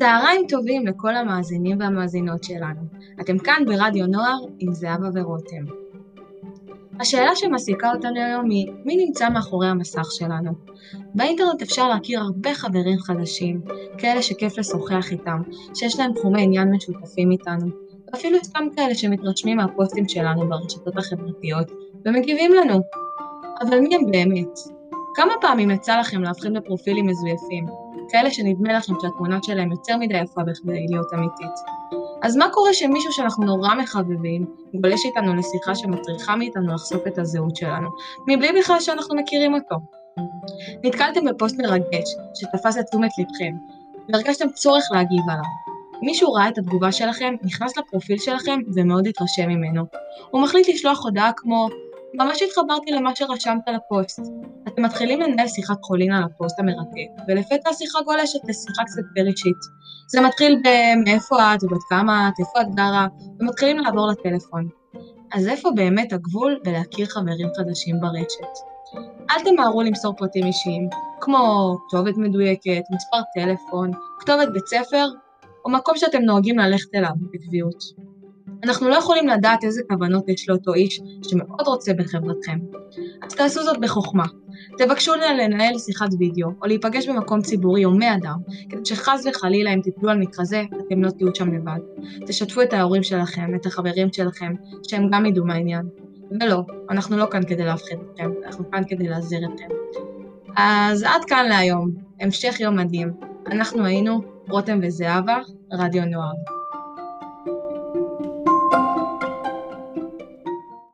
צהריים טובים לכל המאזינים והמאזינות שלנו. אתם כאן ברדיו נוער עם זהבה ורותם. השאלה שמעסיקה אותנו היום היא, מי נמצא מאחורי המסך שלנו? באינטרנט אפשר להכיר הרבה חברים חדשים, כאלה שכיף לשוחח איתם, שיש להם תחומי עניין משותפים איתנו, ואפילו סתם כאלה שמתרשמים מהפוסטים שלנו ברשתות החברתיות, ומגיבים לנו. אבל מי הם באמת? כמה פעמים יצא לכם להבחין בפרופילים מזויפים, כאלה שנדמה לכם שהתמונה שלהם יותר מדי יפה בכדי להיות אמיתית? אז מה קורה שמישהו שאנחנו נורא מחבבים, גולש איתנו לשיחה שמצריכה מאיתנו לחשוף את הזהות שלנו, מבלי בכלל שאנחנו מכירים אותו? נתקלתם בפוסט מרגש, שתפס את תשומת לבכם, והרגשתם צורך להגיב עליו. מישהו ראה את התגובה שלכם, נכנס לפרופיל שלכם ומאוד התרשם ממנו. הוא מחליט לשלוח הודעה כמו ממש התחברתי למה שרשמת לפוסט. אתם מתחילים לנהל שיחת חולין על הפוסט המרתק, ולפתע השיחה גולשת לשיחה קצת יותר אישית. זה מתחיל ב"מאיפה את ובת כמה את, איפה את גרה", ומתחילים לעבור לטלפון. אז איפה באמת הגבול בלהכיר חברים חדשים ברשת? אל תמהרו למסור פרטים אישיים, כמו כתובת מדויקת, מספר טלפון, כתובת בית ספר, או מקום שאתם נוהגים ללכת אליו בקביעות. אנחנו לא יכולים לדעת איזה כוונות יש לאותו איש שמאוד רוצה בחברתכם. אז תעשו זאת בחוכמה. תבקשו לנהל שיחת וידאו, או להיפגש במקום ציבורי הומה אדם, כדי שחס וחלילה אם תיפלו על מקרה זה, אתם לא תהיו שם לבד. תשתפו את ההורים שלכם, את החברים שלכם, שהם גם ידעו מהעניין. ולא, אנחנו לא כאן כדי להפחיד אתכם, אנחנו כאן כדי להזהיר אתכם. אז עד כאן להיום, המשך יום מדהים. אנחנו היינו רותם וזהבה, רדיו נוער.